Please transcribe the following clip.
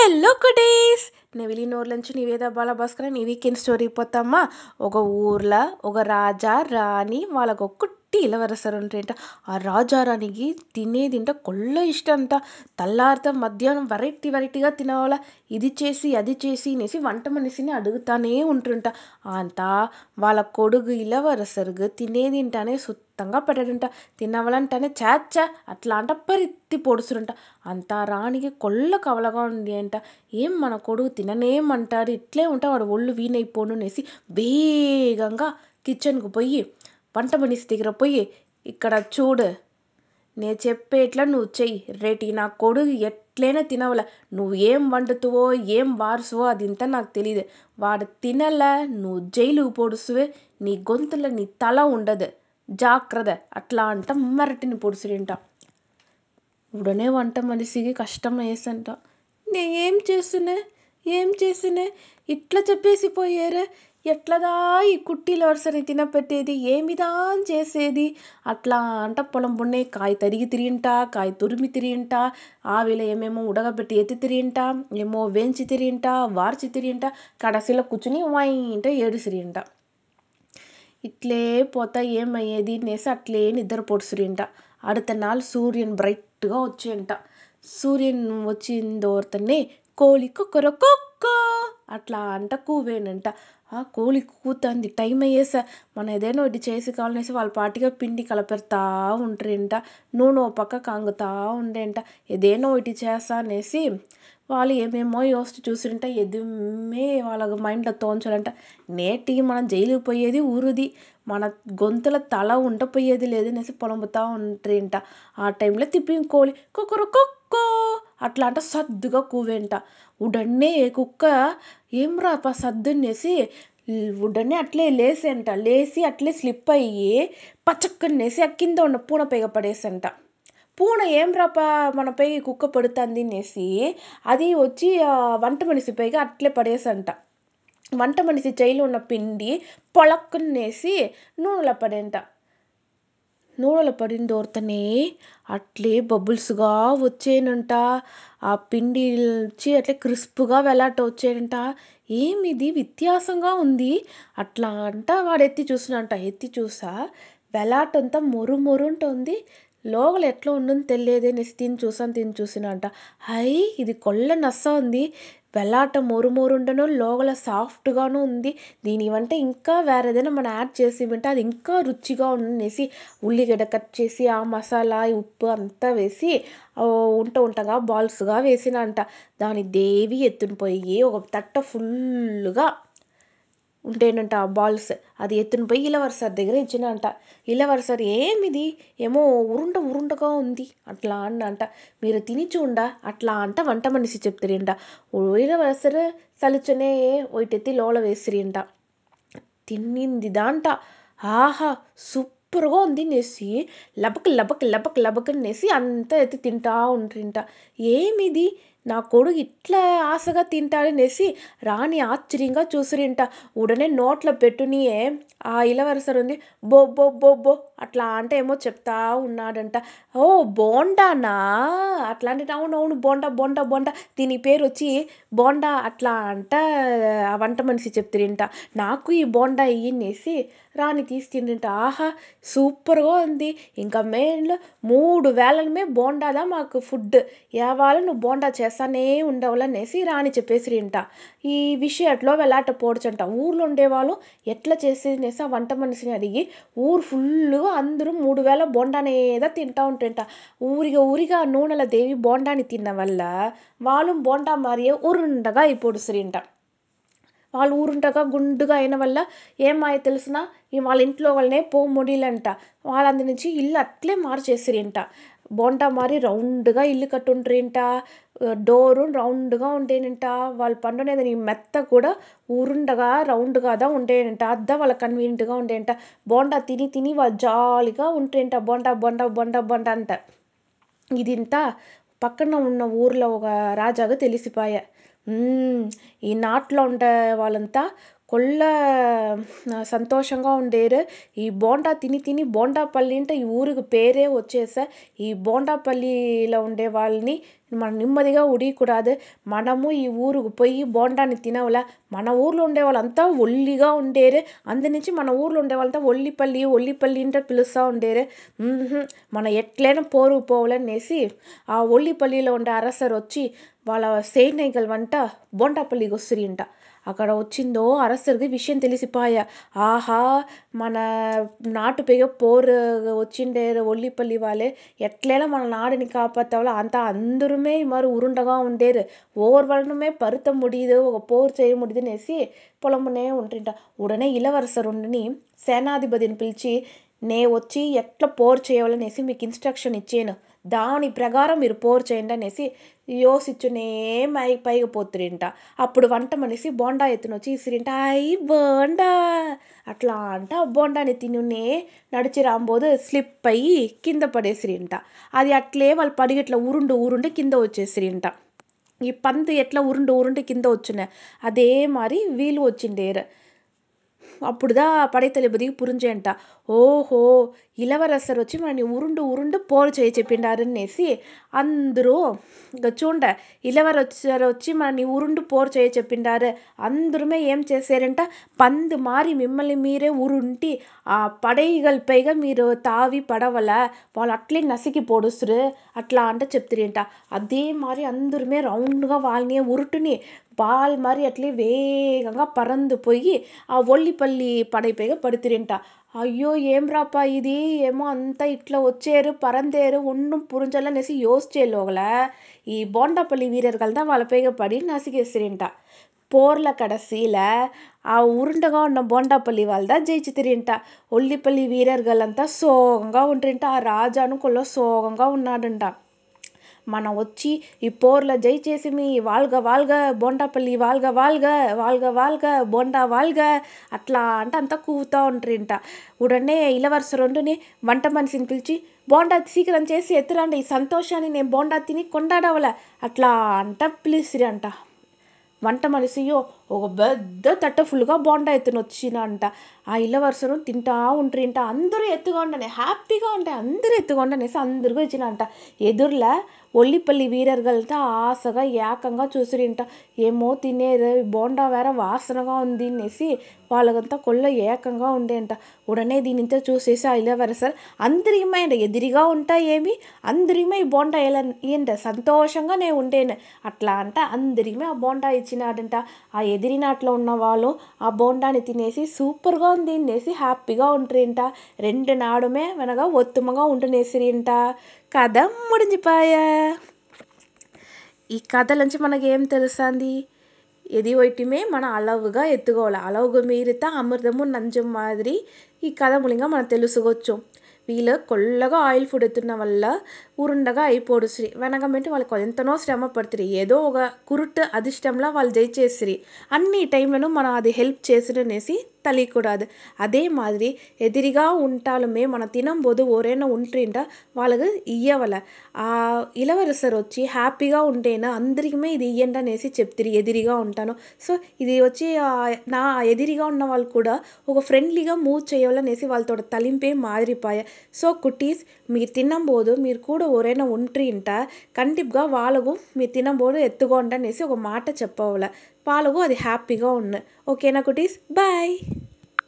Hello cuties నెవిలి నోర్లంచి నివేద బాలభాస్కర్ నీ వీకెండ్ స్టోరీ పోతామా? ఒక ఊర్లో ఒక రాజా రాణి వాళ్ళకు ఒక కుట్టి ఇలవరసరు ఉంటాయంట ఆ రాజా రాణికి తినేదింట కొల్ల ఇష్టం అంట తెల్లారితే మధ్యాహ్నం వెరైటీ వెరైటీగా తినవాల ఇది చేసి అది చేసి అనేసి వంట మనిషిని అడుగుతానే ఉంటుంట. అంతా వాళ్ళ కొడుకు ఇలవరసరుగు తినేదింటానే సుత్తంగా పెట్టడంట. తినవలంటేనే చాచ అట్లా అంట పరిత్తి పొడుసురంట. అంతా రాణికి కొల్ల కవలగా ఉంది అంట. ఏం మన కొడుకు తిననేమంటాడు? ఇట్లే ఉంటే వాడు ఒళ్ళు వీణైపోను అనేసి వేగంగా కిచెన్కు పోయి వంట మనిషి దగ్గర పోయి ఇక్కడ చూడు నేను చెప్పేట్లా నువ్వు చెయ్యి. రేటి నా కొడుకు ఎట్లైనా తినవల. నువ్వు ఏం వండుతువో ఏం వారుసువో అది ఇంత నాకు తెలియదు వాడు తినల నువ్వు జైలుకు పొడుసువే. నీ గొంతులో నీ తల ఉండదు. జాగ్రత్త. అట్లా అంట మరటిని పొడుసురింట ఉడనే వంట మనిషికి కష్టం వేసంట. నేను ఏం చేస్తున్నా? ఏం చేసినా ఇట్లా చెప్పేసి పోయారే? ఎట్లదా ఈ కుట్టీల వరుసని తినపెట్టేది? ఏమిదా చేసేది? అట్లా అంట పొలం పొన్నే కాయ తరిగి తిరింటా కాయ తురిమి తిరింటా ఆవిల ఏమేమో ఉడకబెట్టి ఎత్తి తిరింటా ఏమో వేంచి తిరింటా వార్చి తిరింటా కడసిలో కూర్చుని వైంట ఏడుసిరింట ఇట్లే పోతా ఏమయ్యేది? నేసి అట్లే నిద్ర పొడిసిరింట. అడుత నాలు సూర్యుని బ్రైట్గా వచ్చేంట సూర్యన్ వచ్చిందోతనే కోలి కొక్కరొక్కో అట్లా అంట కూవేనంట. కోడి కూతంది. టైం అయ్యేసా మనం ఏదైనా ఒకటి చేసి కావాలనేసి వాళ్ళ పాటిగా పిండి కలపెడతా ఉంటరేంట. నూనె ఓ పక్క కాంగుతా ఉండేంట. ఏదైనా ఒకటి చేస్తానేసి వాళ్ళు ఏమేమో యోచిస్తూ చూసింట ఎదుమే వాళ్ళ మైండ్లో తోంచాలంట నేటి మనం జైలుకి పోయేది ఊరుది. మన గొంతుల తల ఉండపోయేది లేదనేసి పొలంబుతా ఉంటరేంట. ఆ టైంలో తిప్పి కోలి కుక్కరు కుక్కో అట్లా అంటే సర్దుగా కూవేంట. ఉడనే కుక్క ఏం రాపా సద్దనేసి ఉడనే అట్లే లేసేంట. లేసి అట్లే స్లిప్ అయ్యి పచ్చక్కనేసి ఆ కింద ఉన్న పూన పైగ పడేసంట. పూన ఏం రాపా మన పైకి కుక్క పడుతుంది అనేసి అది వచ్చి వంట మనిషి పైగా అట్లే పడేసంట. వంట మనిషి చేయిలో ఉన్న పిండి పొళక్కునేసి నూనెలో పడేంట. నూనెలో పడిందోర్తనే అట్లే బబుల్స్గా వచ్చేనంట. ఆ పిండి వచ్చి అట్లే క్రిస్ప్గా వెలాట వచ్చేనంట. ఏమిది? వ్యత్యాసంగా ఉంది. అట్లా అంట వాడు ఎత్తి చూసినంట. ఎత్తి చూసా? వెలాటంతా మొరు మొరు ఉంటుంది లోగలు ఎట్లా ఉందో తెలియదే. అనేసి తిని చూసాను తిని చూసినంట. హై ఇది కొల్ల నస్స ఉంది. వెలాట మొరు ఉండను లోగల సాఫ్ట్గాను ఉంది. దీని వంటే ఇంకా వేరే ఏదైనా మనం యాడ్ చేసి ఉంటే అది ఇంకా రుచిగా ఉండేసి ఉల్లిగడ్డ కట్ చేసి ఆ మసాలా ఉప్పు అంతా వేసి ఉంట ఉంటగా బాల్స్గా వేసినంట. దాని దేవి ఎత్తుని పోయి ఒక తట్ట ఫుల్గా ఉంటేనంట ఆ బాల్స్. అది ఎత్తుని పోయి ఇలవరసర్ దగ్గర ఇచ్చినంట ఇలవరసర్ ఏమిది? ఏమో ఉరుంట ఉరుంటగా ఉంది. అట్లా అన్నంట. మీరు తిని చూండ? అట్లా అంట వంట మనిషి చెప్తారంట. ఇలవరసరు సలుచనే ఒయిటెత్తి లోల వేసిరింట. తిన్నింది దాంట ఆహా! సూపర్గా ఉంది నేసి లబక్ లబక్ లబక్ లబక్ అంతా ఎత్తి తింటా ఉంట్రింట ఏమిది? నా కొడుకు ఇట్లా ఆశగా తింటాడనేసి రాణి ఆశ్చర్యంగా చూసిరింట. ఉడనే నోట్లో పెట్టునియే ఆ ఇలవరసరు ఉంది బో బో బో బో అట్లా అంటే ఏమో చెప్తా ఉన్నాడంట. ఓ బోండానా? అట్లాంటి అంటే అవునవును బోండా బోండా బోండా దీని పేరు వచ్చి బోండా అట్లా అంట ఆ వంట మనిషి చెప్తారంట. నాకు ఈ బోండా ఇయ్యనేసి రాణి తీసి తిండింట ఆహా సూపర్గా ఉంది. ఇంకా మెయిన్లో మూడు వేలమే బోండాదా మాకు ఫుడ్ యావాల నువ్వు బోండా చేస్తానే ఉండవులనేసి రాణి చెప్పేసిరింట ఈ విషయట్లో వెలాట పోడ్చంట. ఊర్లో ఉండేవాళ్ళు ఎట్లా చేసేసి ఆ వంట మనిషిని అడిగి ఊరు ఫుల్లుగా అందరూ మూడు వేల బోండానేదో తింటా ఉంటంట. ఊరిగా ఊరిగా నూనెల దేవి బోండాని తిన్న వల్ల వాళ్ళు బోండా మారియే ఉరుండగా అయిపోడుసిరింట వాళ్ళు ఊరుంటగా గుండుగా అయిన వల్ల ఏమాయ తెలిసిన వాళ్ళ ఇంట్లో వాళ్ళనే పో ముడిలంట వాళ్ళందు నుంచి ఇల్లు అట్లే మార్చేసిరింట బోండా మారి రౌండ్గా ఇల్లు కట్టుండ్రింట. డోరు రౌండ్గా ఉండేనంట. వాళ్ళు పండునేది మెత్త కూడా ఊరుండగా రౌండ్గా అదా ఉండేనంట. అద్దా వాళ్ళ కన్వీనియంట్గా ఉండేంట. బోండా తిని తిని వాళ్ళు జాలీగా ఉంటేంట బోండా బోండా బోండా బోండా అంట. ఇదింతా పక్కన ఉన్న ఊర్లో ఒక రాజాగా తెలిసిపాయ. ఈ నాట్లో ఉండే వాళ్ళంతా కొల్ల సంతోషంగా ఉండేరు. ఈ బోండా తిని తిని బోండాపల్లి అంటే ఈ ఊరికి పేరే వచ్చేసా. ఈ బోండాపల్లిలో ఉండే వాళ్ళని మనం నెమ్మదిగా ఉడియకూడదు. మనము ఈ ఊరుకు పోయి బోండాని తినవల. మన ఊర్లో ఉండే వాళ్ళంతా ఒల్లిగా ఉండేరు. అందునుంచి మన ఊర్లో ఉండే వాళ్ళంతా ఒల్లిపల్లి ఒల్లిపల్లి అంటే పిలుస్తూ ఉండేరు. మనం ఎట్లైనా పోరుకు పోవాలనేసి ఆ ఒల్లిపల్లిలో ఉండే అరసరు వచ్చి వాళ్ళ సైనికుల వంట బోండాపల్లికి వస్తురంట. అక్కడ వచ్చిందో அரசருக்கு விஷயம் తెలిசிப்பாய ఆహా మన నాటు పేగ పోరు వచ్చిండేరు ఒల్లిపల్లి వాళ్ళే ఎట్లైనా మన నాడుని காப்பாத்தவள அந்த అందరుமே இதுமாதிரி உருண்டகா உண்டேரு ஒவ்வொருவனுமே பருத்த முடியுது పోరు செய்ய முடியுதுనేసి పొలమునే ఉంటుంట ఉడనే ఇలవరసరుండిని సేనాధిపతిని పిలిచి నే వచ్చి ఎట్లా పోరు చేయాలనేసి మీకు ఇన్స్ట్రక్షన్ ఇచ్చేను. దాని ప్రకారం మీరు పోరు చేయండి అనేసి యోసిచ్చునే మై పైకి పోతురింట అప్పుడు వంట మనిషి బోండా ఎత్తున వచ్చి ఇసిరింట. ఐ బోండా! అట్లా అంట. బోండాని తినునే నడిచి రాంబోదు స్లిప్ అయ్యి కింద పడేసిరింట. అది అట్లే వాళ్ళు పడిగి ఇట్లా ఉరుండు ఉరుండి కింద వచ్చేసిరింట. ఈ పంది ఎట్లా ఉరుండు ఉరుండి కింద వచ్చునే. అదే మారి వీళ్ళు వచ్చిండేరు. అప్పుడుదా படைத்தளபதிக்கு புரிஞ்சேன்ட்டா ఓహో! ఇలవరసర్ వచ్చి మనని ఉరుండు ఉరుండు పోరు చేయి చెప్పిండారనేసి అందరూ ఇంకా చూండ ఇలవరసర్ వచ్చి మనని ఉరుండు పోరు చేయ చెప్పిండారు అందరుమే ఏం చేశారంట పంది మారి మిమ్మల్ని మీరే ఉరుంటి ఆ పడైగల్ పైగా మీరు తావి పడవల వాళ్ళు అట్లే నసికి పొడుస్తురు అట్లా అంట చెప్తిరింట అదే మరి అందరుమే రౌండ్గా వాళ్ళని ఉరుటుని బాల్ మరి అట్లే వేగంగా పరందు పోయి ఆ ఒల్లిపల్లి పడైపైగా పడుతురింట అయ్యో ఏంరాప్పా ఇది ఏమో అంతా ఇట్లా వచ్చారు పరందారు ఒన్నుం పురించొల్లనేసి యోసిచ్చేలోగల ಈ ಬೋಂಡಪಲ್ಲಿ వీరர்கள்தான் వాళ్ళ పైగా పడి నసిగేసిరింట పోర్ల కడసీల ఆ ఉరుండగా ఉన్న బోండాపల్లి వాళ్ళదా జయించితిరింట ఒల్లిపల్లి వీరர்களంతా సోగంగా ఉండ్రింట ఆ రాజాను కొల్ల సోగంగా ఉన్నాడంట మనం వచ్చి ఈ పోర్ల జై చేసిమి వాల్గ వాల్గ బోండాపల్లి వాల్గ వాల్గ వాల్గ వాల్గ బోండా వాల్గ అట్లా అంటే అంతా కూవుతూ ఉంటారింట ఉడనే ఇలవరసర్ రెండుని వంట మనిషిని పిలిచి బోండా సీకిరం చేసి ఎత్తురండి ఈ సంతోషాన్ని నేను బోండా తిని కొండాడవల అట్లా అంట పిలిసిరంట. వంట మనిషియో ఒక పెద్ద తట్ట ఫుల్గా బోండా ఎత్తున వచ్చినంట ఆ ఇల్లవరసను తింటా ఉంట్రింట అందరూ ఎత్తుకోండనే హ్యాపీగా ఉంటాయి అందరూ ఎత్తుకోండనేసి అందరికీ ఇచ్చినంట ఎదురులే ఒల్లిపల్లి வீரர்கள்ட்ட ఆశగా, ఏకంగా చూసిరింట ఏమో తినేరు బోండా వేరే వాసనగా ఉంది అనేసి వాళ్ళంతా కొల్ల ఏకంగా ఉండేంట. ఉడనే దీన్నంతా చూసేసి ఆ సార్ అందరిమీద ఎదిరిగా ఉంటాయేమి? అందరికీ బోండా ఏంట సంతోషంగా నేను ఉండేను. అట్లా అంట అందరికీ ఆ బోండా ఇచ్చినాడంట. ఆ ఎదిరినాట్లో ఉన్నవాళ్ళు ఆ బోండాని తినేసి సూపర్గా ఉంది అనేసి హ్యాపీగా ఉంటారు ఏంట రెండు నాడుమే వనగ ఉత్తముగా ఉండనేసిరింట కథ ముడిజిపాయా ఈ కథ నుంచి మనకేం ఏం తెలుస్తుంది? ఎది మన అలవుగా ఎత్తుకోవాలి. అలవుగా మీరితే అమృతము నంజం మాదిరి ఈ కథ మూలంగా మనం తెలుసుకోవచ్చు. వీళ్ళు కొల్లగా ఆయిల్ ఫుడ్ ఎత్తున్న వల్ల ఉరుండగా శ్రీ. వెనకమంటే వాళ్ళకి ఎంతనో శ్రమ పడుతుంది ఏదో ఒక కురుట్ అదిష్టంలో వాళ్ళు జయించేసిరి అన్ని టైంలను మనం అది హెల్ప్ చేసిరనేసి తెలియకూడదు అదే మాదిరి ఎదురుగా ఉంటాలమే మనం తినంబోது ఎవరైనా ఉంటుంటే వాళ్ళకు ఇవ్వవల ఆ ఇలవరసరు వచ్చి హ్యాపీగా ఉంటేనే అందరికీ ఇది ఇవ్వండి అనేసి చెప్తారు ఎదురుగా ఉంటాను సో ఇది వచ్చి నా ఎదురుగా ఉన్న వాళ్ళు కూడా ఒక ఫ్రెండ్లీగా మూవ్ చేయాలనేసి వాళ్ళతోட తలింపே மாறிப்பாய் ஸோ குட்டீஸ் మీరు తినంబோது మీరు కూడా ఎవరైనా ఉంటుంటే కండిప్గా వాళ్ళకు మీరు తినంబோது ఎత్తుకోండి అనేసి ఒక మాట చెప్పవల వాళ్ళకు అది హ్యాపీగా ఉన్న. ఓకేనా కుటీస్? బాయ్.